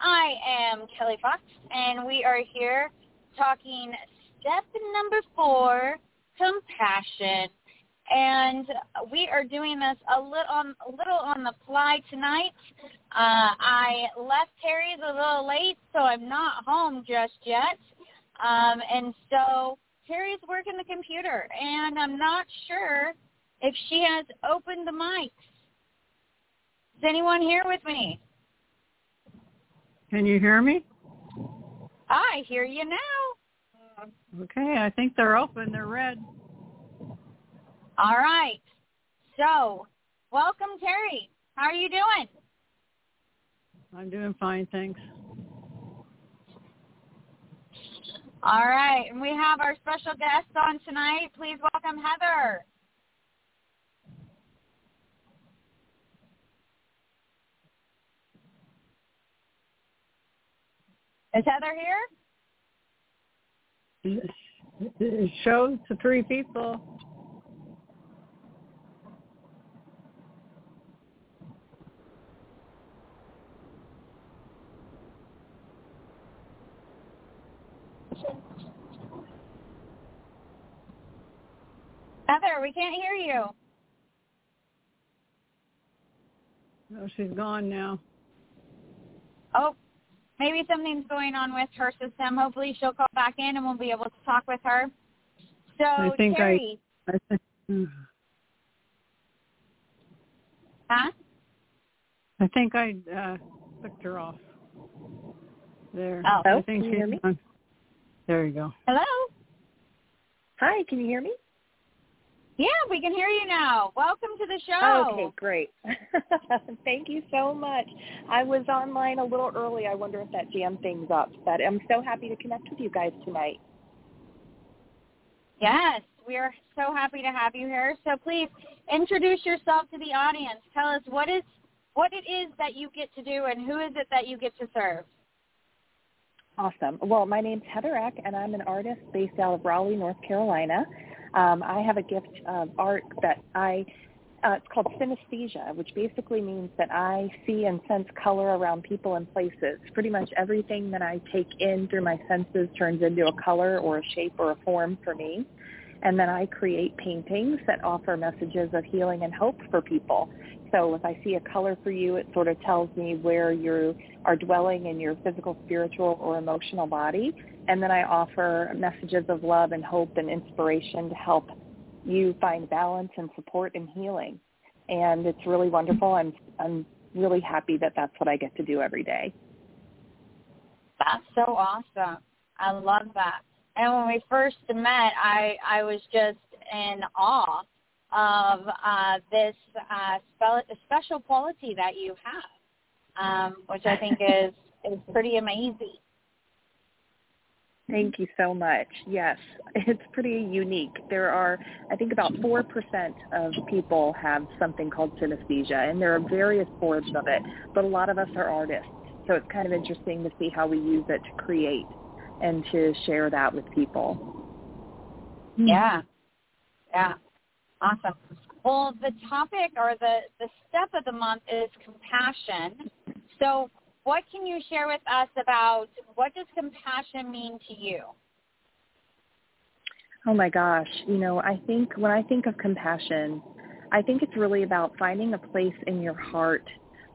I am Kelly Fox and we are here talking step number four, compassion. And we are doing this a little on, a little on the fly tonight. Uh, I left Terry's a little late, so I'm not home just yet. Um, and so Terry's working the computer, and I'm not sure if she has opened the mics. Is anyone here with me? Can you hear me? Ah, I hear you now. Okay, I think they're open. They're red. All right. So, welcome, Terry. How are you doing? I'm doing fine, thanks. All right. And we have our special guest on tonight. Please welcome Heather. Is Heather here? It shows the three people. Heather, we can't hear you. No, she's gone now. Oh, maybe something's going on with her system. Hopefully she'll call back in and we'll be able to talk with her. So, I think Terry. I, I think, Huh? I think I uh, clicked her off. There. Oh. I think can you hear me? gone. There you go. Hello? Hi, can you hear me? Yeah, we can hear you now. Welcome to the show. Okay, great. Thank you so much. I was online a little early. I wonder if that jammed things up, but I'm so happy to connect with you guys tonight. Yes, we are so happy to have you here. So please introduce yourself to the audience. Tell us what is what it is that you get to do and who is it that you get to serve. Awesome. Well, my name's Heather Eck, and I'm an artist based out of Raleigh, North Carolina. Um, I have a gift of art that I, uh, it's called synesthesia, which basically means that I see and sense color around people and places. Pretty much everything that I take in through my senses turns into a color or a shape or a form for me. And then I create paintings that offer messages of healing and hope for people. So if I see a color for you, it sort of tells me where you are dwelling in your physical, spiritual, or emotional body. And then I offer messages of love and hope and inspiration to help you find balance and support and healing. And it's really wonderful. I'm I'm really happy that that's what I get to do every day. That's so awesome. I love that. And when we first met, I I was just in awe of uh, this uh, spe- special quality that you have, um, which I think is is pretty amazing. Thank you so much. Yes, it's pretty unique. There are, I think about 4% of people have something called synesthesia, and there are various forms of it, but a lot of us are artists. So it's kind of interesting to see how we use it to create and to share that with people. Hmm. Yeah. Yeah. Awesome. Well, the topic or the, the step of the month is compassion. So what can you share with us about what does compassion mean to you? Oh my gosh, you know, I think when I think of compassion, I think it's really about finding a place in your heart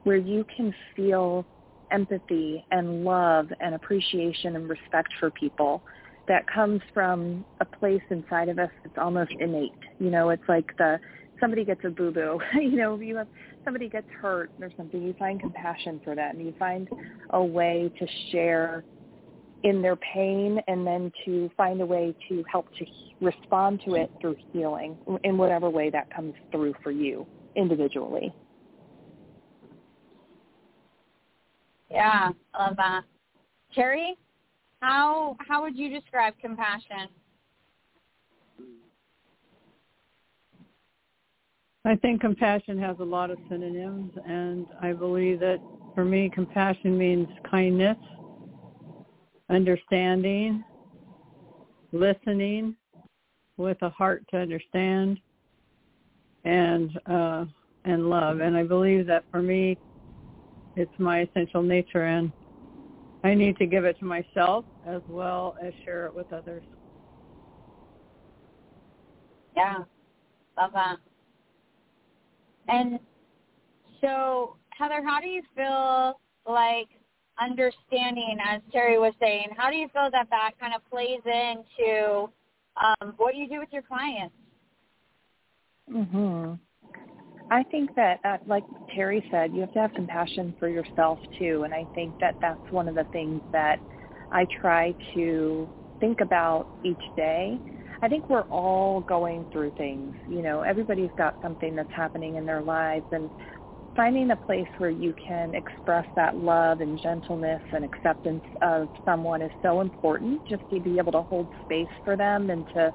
where you can feel empathy and love and appreciation and respect for people that comes from a place inside of us that's almost innate. You know, it's like the somebody gets a boo boo. you know, you have somebody gets hurt or something, you find compassion for that, and You find a way to share in their pain and then to find a way to help to respond to it through healing in whatever way that comes through for you individually. Yeah, I love that. Terry, how how would you describe compassion? I think compassion has a lot of synonyms, and I believe that for me, compassion means kindness, understanding, listening with a heart to understand, and uh, and love. And I believe that for me, it's my essential nature, and I need to give it to myself as well as share it with others. Yeah, love that. And so, Heather, how do you feel like understanding, as Terry was saying, how do you feel that that kind of plays into um, what you do with your clients? Mhm. I think that, uh, like Terry said, you have to have compassion for yourself too, and I think that that's one of the things that I try to think about each day I think we're all going through things. You know, everybody's got something that's happening in their lives and finding a place where you can express that love and gentleness and acceptance of someone is so important just to be able to hold space for them and to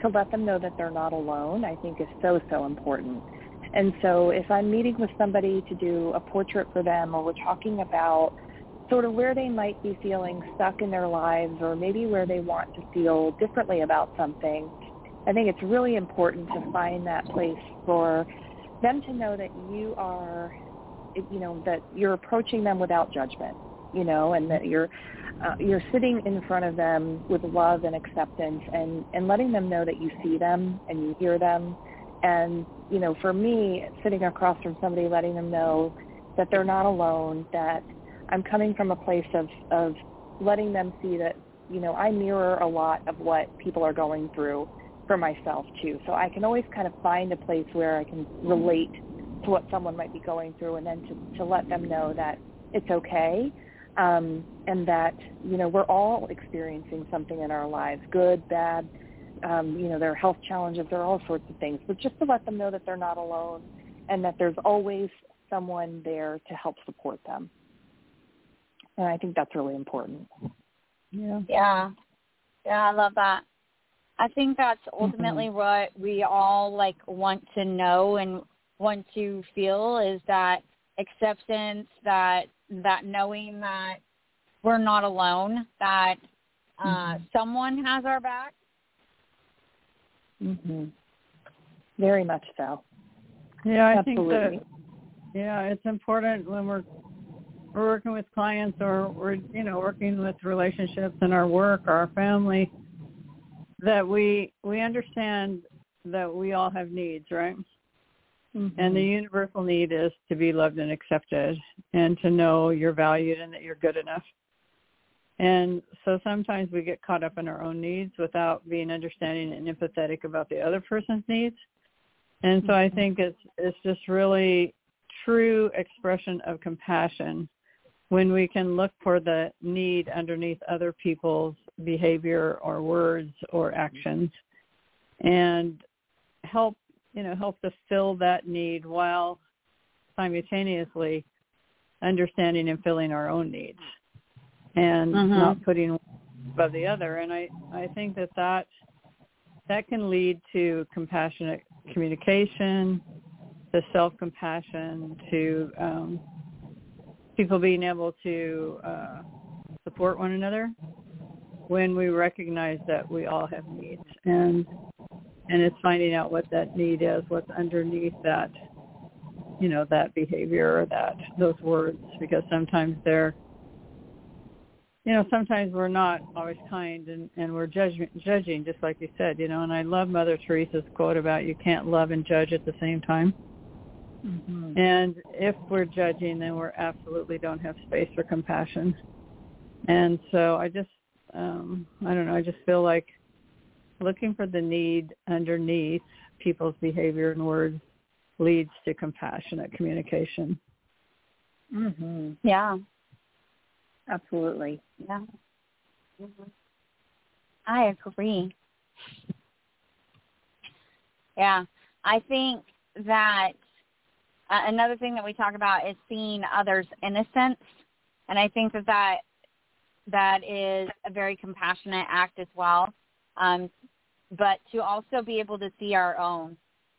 to let them know that they're not alone I think is so so important. And so if I'm meeting with somebody to do a portrait for them or we're talking about sort of where they might be feeling stuck in their lives or maybe where they want to feel differently about something, I think it's really important to find that place for them to know that you are, you know, that you're approaching them without judgment, you know, and that you're uh, you're sitting in front of them with love and acceptance and and letting them know that you see them and you hear them. And you know for me sitting across from somebody letting them know that they're not alone that I'm coming from a place of of letting them see that you know I mirror a lot of what people are going through for myself too. So I can always kind of find a place where I can relate to what someone might be going through, and then to to let them know that it's okay, um, and that you know we're all experiencing something in our lives, good, bad. Um, you know, there are health challenges, there are all sorts of things, but just to let them know that they're not alone, and that there's always someone there to help support them and I think that's really important. Yeah. Yeah. Yeah, I love that. I think that's ultimately mm-hmm. what we all like want to know and want to feel is that acceptance, that that knowing that we're not alone, that uh mm-hmm. someone has our back. Mhm. Very much so. Yeah, I Absolutely. think that yeah, it's important when we're we're working with clients or we're you know working with relationships in our work or our family that we we understand that we all have needs right mm-hmm. and the universal need is to be loved and accepted and to know you're valued and that you're good enough and so sometimes we get caught up in our own needs without being understanding and empathetic about the other person's needs and so i mm-hmm. think it's it's just really true expression of compassion when we can look for the need underneath other people's behavior or words or actions and help you know help to fill that need while simultaneously understanding and filling our own needs and mm-hmm. not putting one above the other and i i think that that that can lead to compassionate communication to self compassion to um people being able to uh, support one another when we recognize that we all have needs and and it's finding out what that need is, what's underneath that, you know, that behavior or that those words, because sometimes they're, you know, sometimes we're not always kind and and we're judging, judging, just like you said, you know. And I love Mother Teresa's quote about you can't love and judge at the same time. Mm-hmm. And if we're judging, then we absolutely don't have space for compassion. And so I just, um, I don't know, I just feel like looking for the need underneath people's behavior and words leads to compassionate communication. Mhm. Yeah. Absolutely. Yeah. Mm-hmm. I agree. Yeah. I think that uh, another thing that we talk about is seeing others' innocence, and I think that that that is a very compassionate act as well. Um, but to also be able to see our own,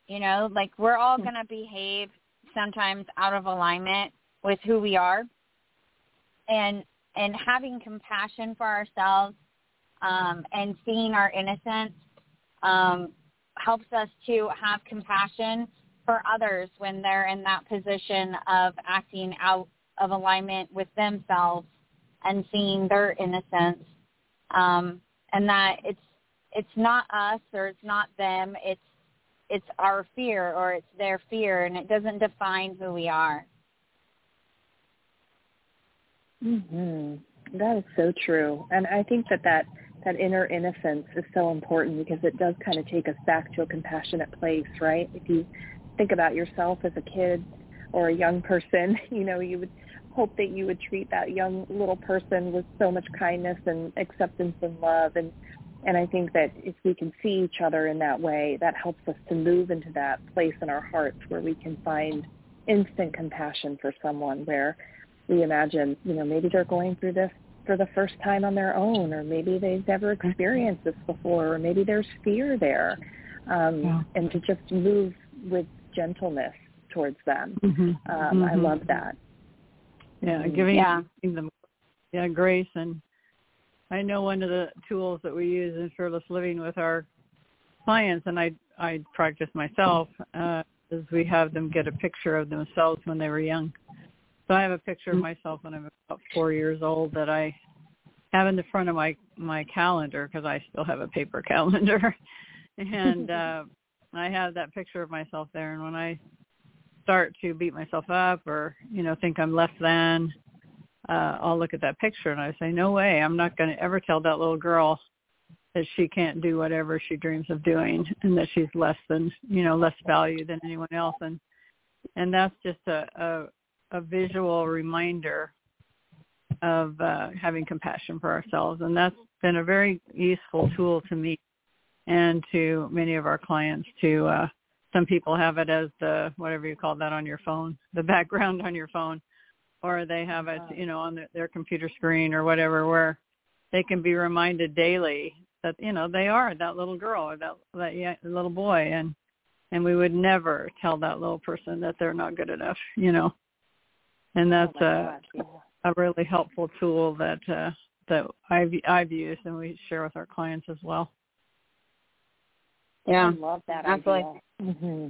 you know, like we're all going to behave sometimes out of alignment with who we are and and having compassion for ourselves um, and seeing our innocence um, helps us to have compassion for others when they're in that position of acting out of alignment with themselves and seeing their innocence. Um, and that it's it's not us or it's not them. It's it's our fear or it's their fear and it doesn't define who we are. Mhm that is so true. And i think that that that inner innocence is so important because it does kind of take us back to a compassionate place right? If you think about yourself as a kid or a young person you know you would hope that you would treat that young little person with so much kindness and acceptance and love and and I think that if we can see each other in that way, that helps us to move into that place in our hearts where we can find instant compassion for someone where we imagine, you know, maybe they're going through this for the first time on their own or maybe they've never experienced this before or maybe there's fear there. Um, yeah. And to just move with gentleness towards them. Mm-hmm. Um, mm-hmm. I love that. Yeah, giving yeah. them yeah grace and I know one of the tools that we use in fearless living with our clients, and I I practice myself, uh, is we have them get a picture of themselves when they were young. So I have a picture of myself when I'm about four years old that I have in the front of my my calendar because I still have a paper calendar, and uh, I have that picture of myself there. And when I start to beat myself up or you know think I'm less than, uh, I'll look at that picture and I say, no way, I'm not going to ever tell that little girl that she can't do whatever she dreams of doing and that she's less than, you know, less value than anyone else. And, and that's just a, a, a visual reminder of uh, having compassion for ourselves. And that's been a very useful tool to me and to many of our clients to, uh, some people have it as the, whatever you call that on your phone, the background on your phone or they have it, you know, on their computer screen or whatever, where they can be reminded daily that you know they are that little girl or that that little boy, and and we would never tell that little person that they're not good enough, you know, and that's oh a a really helpful tool that uh, that I've I've used and we share with our clients as well. Yeah, I love that absolutely. Mm-hmm.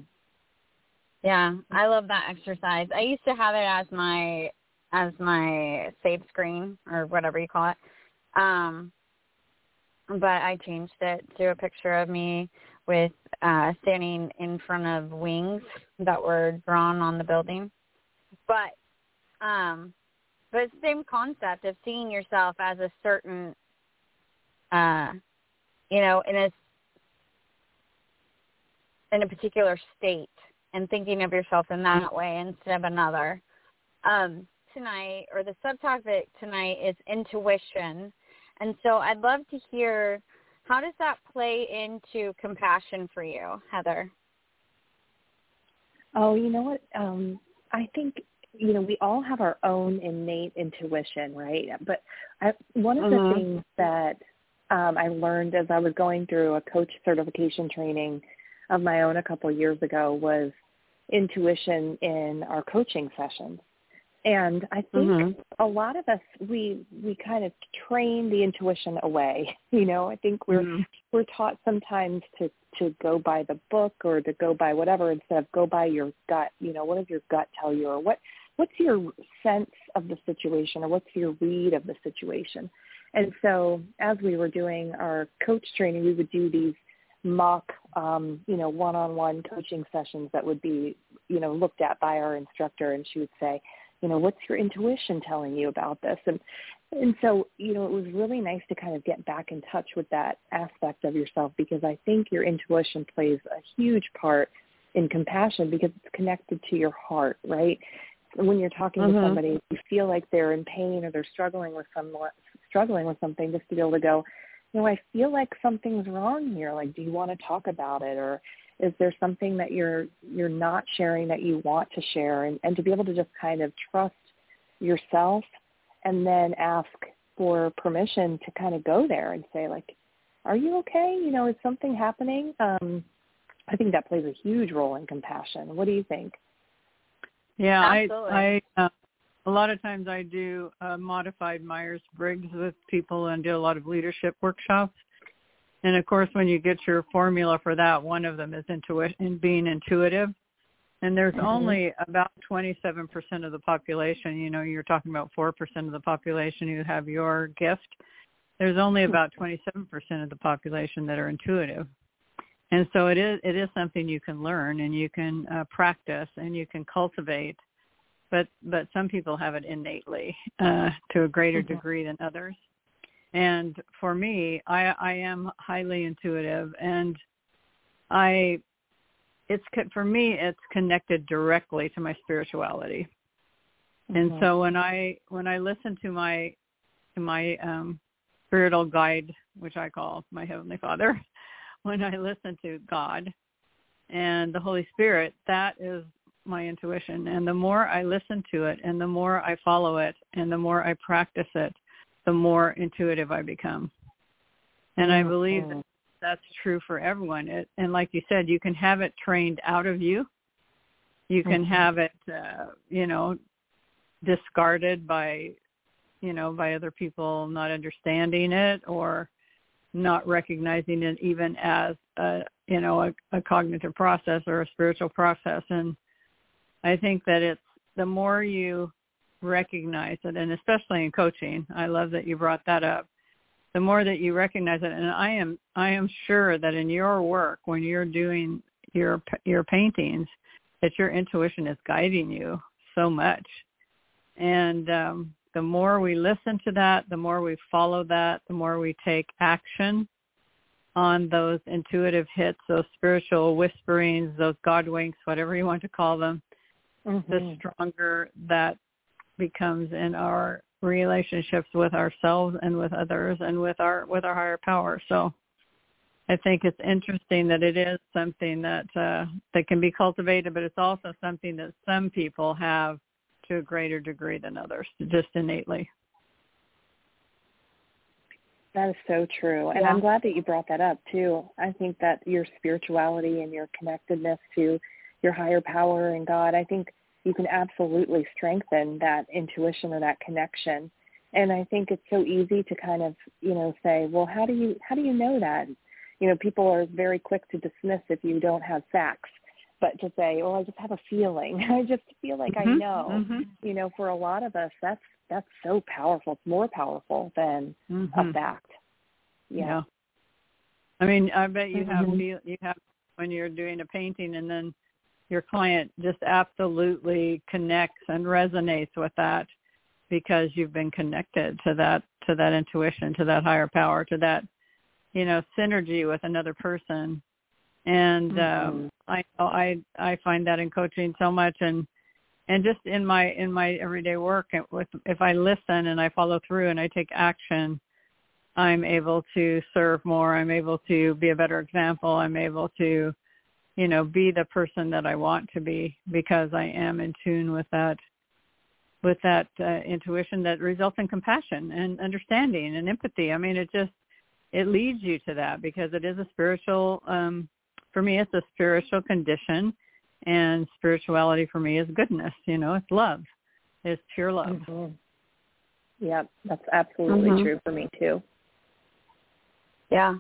Yeah, I love that exercise. I used to have it as my as my save screen or whatever you call it. Um, but I changed it to a picture of me with uh, standing in front of wings that were drawn on the building. But um, but same concept of seeing yourself as a certain, uh, you know, in a in a particular state and thinking of yourself in that way instead of another. Um, tonight, or the subtopic tonight is intuition. And so I'd love to hear how does that play into compassion for you, Heather? Oh, you know what? Um, I think you know we all have our own innate intuition, right? But I, one of mm-hmm. the things that um, I learned as I was going through a coach certification training of my own a couple of years ago was intuition in our coaching sessions. And I think mm-hmm. a lot of us we we kind of train the intuition away. You know, I think we're mm-hmm. we're taught sometimes to to go by the book or to go by whatever instead of go by your gut. You know, what does your gut tell you, or what what's your sense of the situation, or what's your read of the situation. And so, as we were doing our coach training, we would do these mock, um, you know, one-on-one coaching sessions that would be, you know, looked at by our instructor, and she would say, you know, what's your intuition telling you about this? And and so, you know, it was really nice to kind of get back in touch with that aspect of yourself because I think your intuition plays a huge part in compassion because it's connected to your heart, right? When you're talking mm-hmm. to somebody, you feel like they're in pain or they're struggling with some struggling with something, just to be able to go, you know, I feel like something's wrong here. Like, do you want to talk about it, or is there something that you're you're not sharing that you want to share and, and to be able to just kind of trust yourself and then ask for permission to kind of go there and say like, are you okay? You know, is something happening? Um, I think that plays a huge role in compassion. What do you think? Yeah, Absolutely. I, I uh, a lot of times I do uh, modified Myers Briggs with people and do a lot of leadership workshops. And of course, when you get your formula for that, one of them is intuition, being intuitive. And there's Mhm. only about 27% of the population, you know, you're talking about 4% of the population who have your gift. There's only about 27% of the population that are intuitive. And so it is it is something you can learn and you can uh, practice and you can cultivate. But but some people have it innately uh, to a greater Mhm. degree than others. And for me, I I am highly intuitive and I it's for me it's connected directly to my spirituality. And Mhm. so when I when I listen to my to my um spiritual guide, which I call my heavenly Father, when I listen to God and the Holy Spirit, that is my intuition. And the more I listen to it and the more I follow it and the more I practice it, the more intuitive I become. And I believe that that's true for everyone. It, and like you said, you can have it trained out of you. You can Mhm. have it, uh, you know, discarded by, you know, by other people not understanding it or not recognizing it even as a, you know, a, a cognitive process or a spiritual process. And I think that it's the more you recognize it, and especially in coaching, I love that you brought that up the more that you recognize it. And i am i am sure that in your work when you're doing your your paintings that your intuition is guiding you so much. And um the more we listen to that the more we follow that the more we take action on those intuitive hits those spiritual whisperings those god winks whatever you want to call them the Mhm. stronger that becomes in our relationships with ourselves and with others and with our with our higher power so i think it's interesting that it is something that uh that can be cultivated but it's also something that some people have to a greater degree than others just innately That is so true. And Yeah. I'm glad that you brought that up too. I think that your spirituality and your connectedness to your higher power and God, I think you can absolutely strengthen that intuition or that connection. And I think it's so easy to kind of, you know, say, well, how do you how do you know that? You know, people are very quick to dismiss if you don't have facts, but to say, well, I just have a feeling. I just feel like I Mhm, know. mhm, You know, for a lot of us, that's that's so powerful. It's more powerful than a mhm. fact. Yeah. I mean, I bet you have Mhm. feel you have when you're doing a painting and then your client just absolutely connects and resonates with that because you've been connected to that to that intuition, to that higher power, to that you know synergy with another person. And um, Mhm. I know I I find that in coaching so much and and just in my in my everyday work with if I listen and I follow through and I take action I'm able to serve more. I'm able to be a better example. I'm able to, you know, be the person that I want to be because I am in tune with that, with that uh, intuition that results in compassion and understanding and empathy. I mean, it just it leads you to that because it is a spiritual. Um, for me, it's a spiritual condition, and spirituality for me is goodness. You know, it's love. It's pure love. Mhm. Yeah, that's absolutely Mhm. true for me too. Yeah.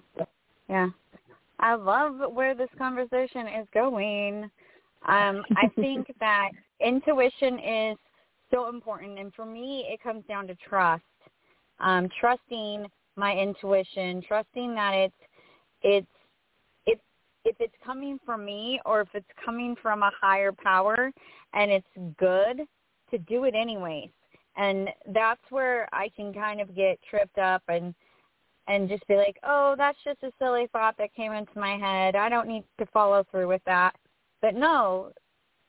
Yeah. I love where this conversation is going. Um, I think that intuition is so important and for me it comes down to trust. Um, trusting my intuition, trusting that it's it's if if it's coming from me or if it's coming from a higher power and it's good to do it anyways. And that's where I can kind of get tripped up and and just be like, oh, that's just a silly thought that came into my head. I don't need to follow through with that. But no,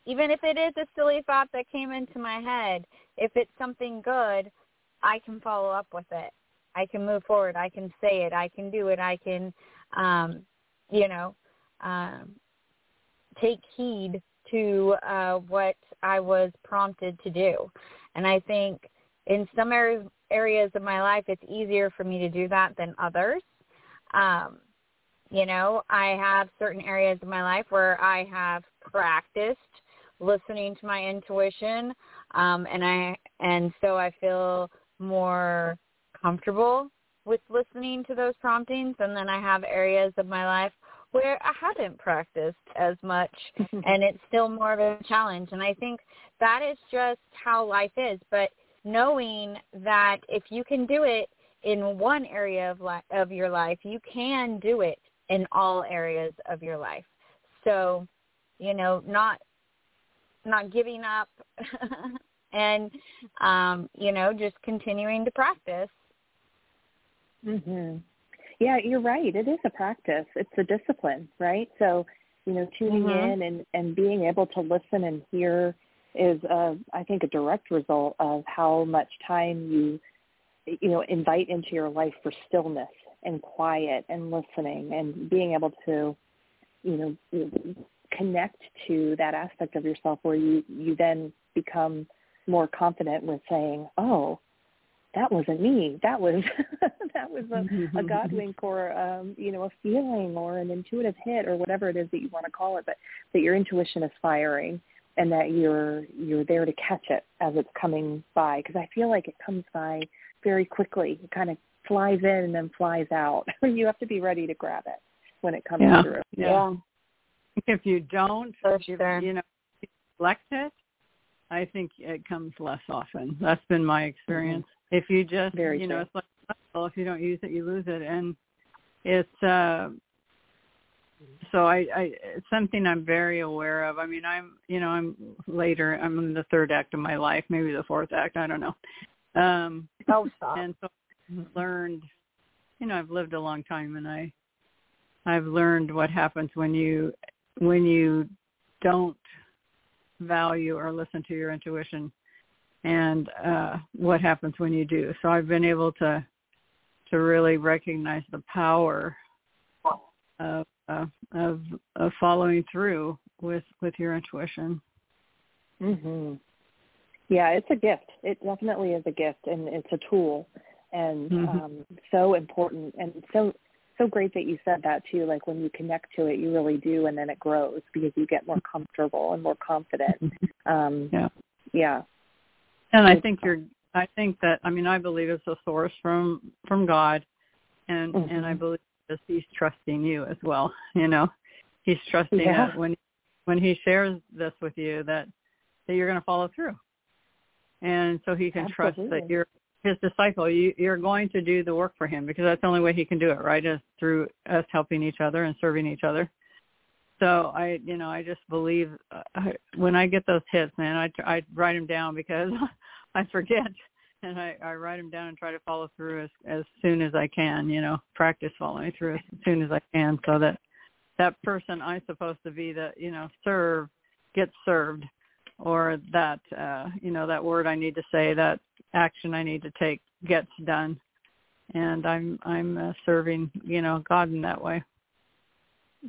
even if it is a silly thought that came into my head, if it's something good, I can follow up with it. I can move forward. I can say it. I can do it. I can, um, you know, um, take heed to uh, what I was prompted to do. And I think in some areas areas of my life it's easier for me to do that than others. Um, you know, I have certain areas of my life where I have practiced listening to my intuition, um, and I and so I feel more comfortable with listening to those promptings. And then I have areas of my life where I haven't practiced as much, and it's still more of a challenge. And I think that is just how life is. But knowing that if you can do it in one area of li- of your life, you can do it in all areas of your life. So, you know, not not giving up and um, you know, just continuing to practice. Mhm. Yeah, you're right. It is a practice. It's a discipline, right? So, you know, tuning Mhm. in and and being able to listen and hear is uh I think a direct result of how much time you you know invite into your life for stillness and quiet and listening and being able to you know connect to that aspect of yourself where you you then become more confident with saying oh that wasn't me. That was that was a, a god wink or um you know a feeling or an intuitive hit or whatever it is that you want to call it but that your intuition is firing and that you're you're there to catch it as it's coming by because i feel like it comes by very quickly it kind of flies in and then flies out you have to be ready to grab it when it comes Yeah. through Yeah. yeah. If you don't, For you, sure. you know, select it, I think it comes less often. That's been my experience. If you just, Mm-hmm. Very you know, true. it's like well, if you don't use it, you lose it, and it's uh so I, I it's something I'm very aware of. I mean, I'm you know I'm later. I'm in the third act of my life, maybe the fourth act. I don't know. Um, Oh, stop. and so I've learned you know i've lived a long time and i i've learned what happens when you when you don't value or listen to your intuition and uh what happens when you do so i've been able to to really recognize the power of uh, of of following through with with your intuition Mhm. Yeah, it's a gift. It definitely is a gift, and it's a tool, and Mhm. um, so important, and so so great that you said that too. Like when you connect to it, you really do, and then it grows because you get more comfortable and more confident. Um, Yeah. Yeah. And I think you're I think that I mean I believe it's a source from from God and and I Mhm. believe he's trusting you as well, you know. He's trusting Yeah. that when when he shares this with you that that you're going to follow through. And so he can trust that you're his disciple. You you're going to do the work for him because that's the only way he can do it, right? Is through us helping each other and serving each other. So I, you know, I just believe uh, I, when I get those hits, man, I I write them down because I forget, and I I write them down and try to follow through as as soon as I can. You know, practice following through as soon as I can, so that that person I'm supposed to be that you know serve gets served, or that uh, you know that word I need to say, that action I need to take gets done, and I'm I'm uh, serving you know God in that way.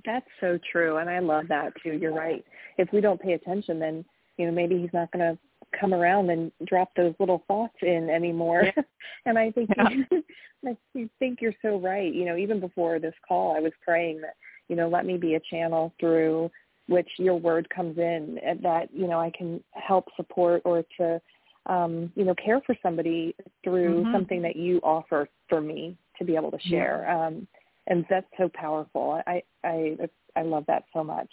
That's so true, and I love that too. You're right. If we don't pay attention, then you know maybe he's not going to come around and drop those little thoughts in anymore. and I think Yeah. you, I think you're so right. You know, even before this call, I was praying that you know let me be a channel through which your word comes in, and that you know I can help support or to um, you know care for somebody through Mhm. something that you offer for me to be able to share. Um, and that's so powerful. I I I love that so much.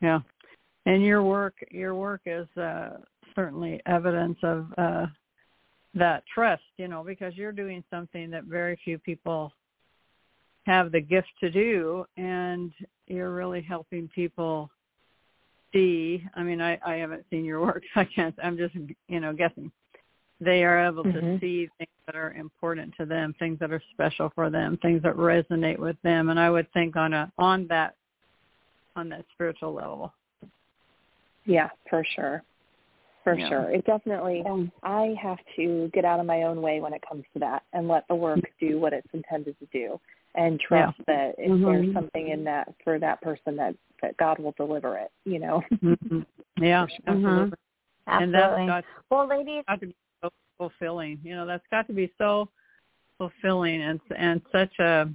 Yeah. And your work your work is uh certainly evidence of uh that trust, you know, because you're doing something that very few people have the gift to do and you're really helping people see I mean I, I haven't seen your work, I can't I'm just you know, guessing. They are able to Mhm. see things that are important to them, things that are special for them, things that resonate with them. And I would think on a on that on that spiritual level. Yeah, for sure. For Yeah. sure. It definitely I have to get out of my own way when it comes to that and let the work do what it's intended to do and trust that if there's Mhm. something in that for that person that that God will deliver it, you know. Mhm. Yeah, For sure. absolutely. And that's got, well, ladies, got to be so fulfilling. You know, that's got to be so fulfilling and and such a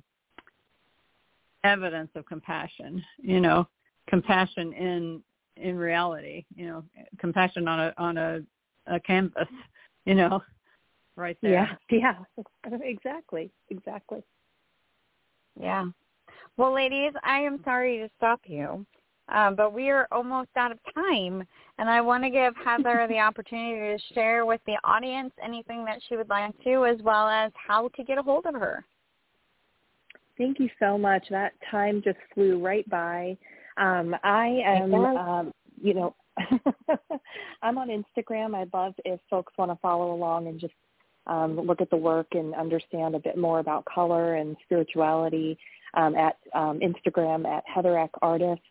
evidence of compassion. You know, compassion in in reality. You know, compassion on a on a a canvas. You know, right there. Yeah, yeah, exactly, exactly. Yeah. Well, ladies, I am sorry to stop you, um, but we are almost out of time, and I want to give Heather the opportunity to share with the audience anything that she would like to, as well as how to get a hold of her. Thank you so much. That time just flew right by. Um, I am, um, you know, I'm on Instagram. I'd love if folks want to follow along and just um, look at the work and understand a bit more about color and spirituality um, at um, Instagram at Heather Eck Artist.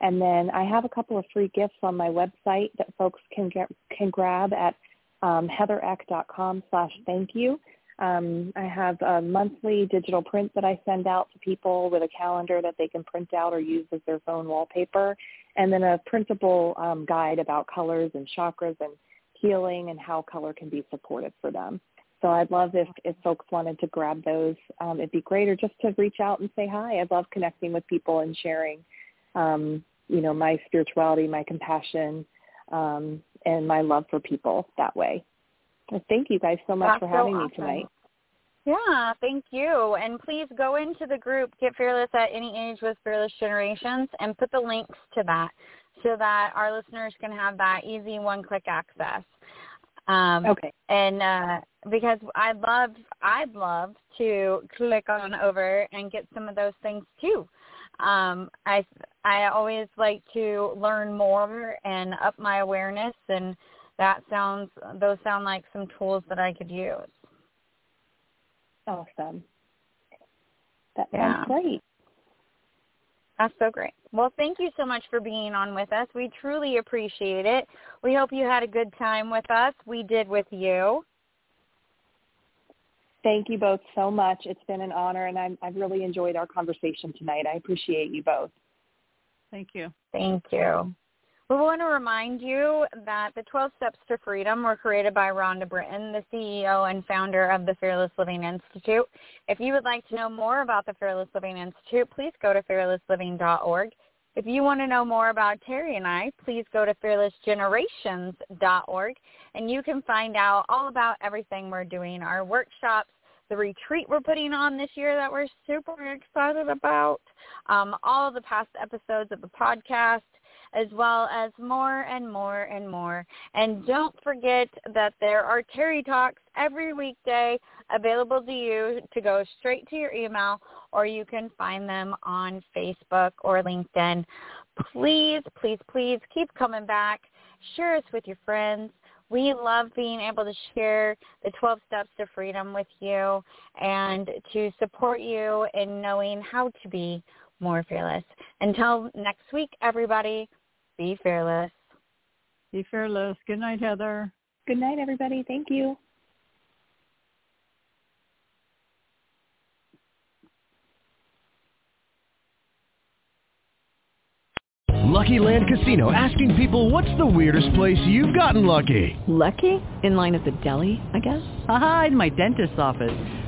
And then I have a couple of free gifts on my website that folks can get can grab at um, heathereck.com slash thank you. Um, I have a monthly digital print that I send out to people with a calendar that they can print out or use as their phone wallpaper, and then a printable um, guide about colors and chakras and healing and how color can be supportive for them. So I'd love if, if folks wanted to grab those. Um, it'd be great, or just to reach out and say hi. I love connecting with people and sharing, um, you know, my spirituality, my compassion, um, and my love for people that way. So thank you guys so much That's for having so me tonight. Yeah, thank you. And please go into the group Get Fearless at Any Age with Fearless Generations and put the links to that so that our listeners can have that easy one-click access. Um, Okay. And uh, because I'd love, I'd love to click on over and get some of those things too. Um, I I always like to learn more and up my awareness, and that sounds those sound like some tools that I could use. Awesome. That Yeah. sounds great. That's so great. Well, thank you so much for being on with us. We truly appreciate it. We hope you had a good time with us. We did with you. Thank you both so much. It's been an honor, and I'm, I've really enjoyed our conversation tonight. I appreciate you both. Thank you. Thank you. We want to remind you that the 12 Steps to Freedom were created by Rhonda Britten, the CEO and founder of the Fearless Living Institute. If you would like to know more about the Fearless Living Institute, please go to fearlessliving.org. If you want to know more about Terry and I, please go to fearlessgenerations.org and you can find out all about everything we're doing, our workshops, the retreat we're putting on this year that we're super excited about, um, all the past episodes of the podcast, as well as more and more and more. And don't forget that there are Terry Talks every weekday available to you to go straight to your email or you can find them on Facebook or LinkedIn. Please, please, please keep coming back. Share us with your friends. We love being able to share the 12 steps to freedom with you and to support you in knowing how to be more fearless. Until next week, everybody, be fearless. Be fearless. Good night, Heather. Good night, everybody. Thank you. Lucky Land Casino asking people what's the weirdest place you've gotten lucky? Lucky? In line at the deli, I guess? Aha, in my dentist's office.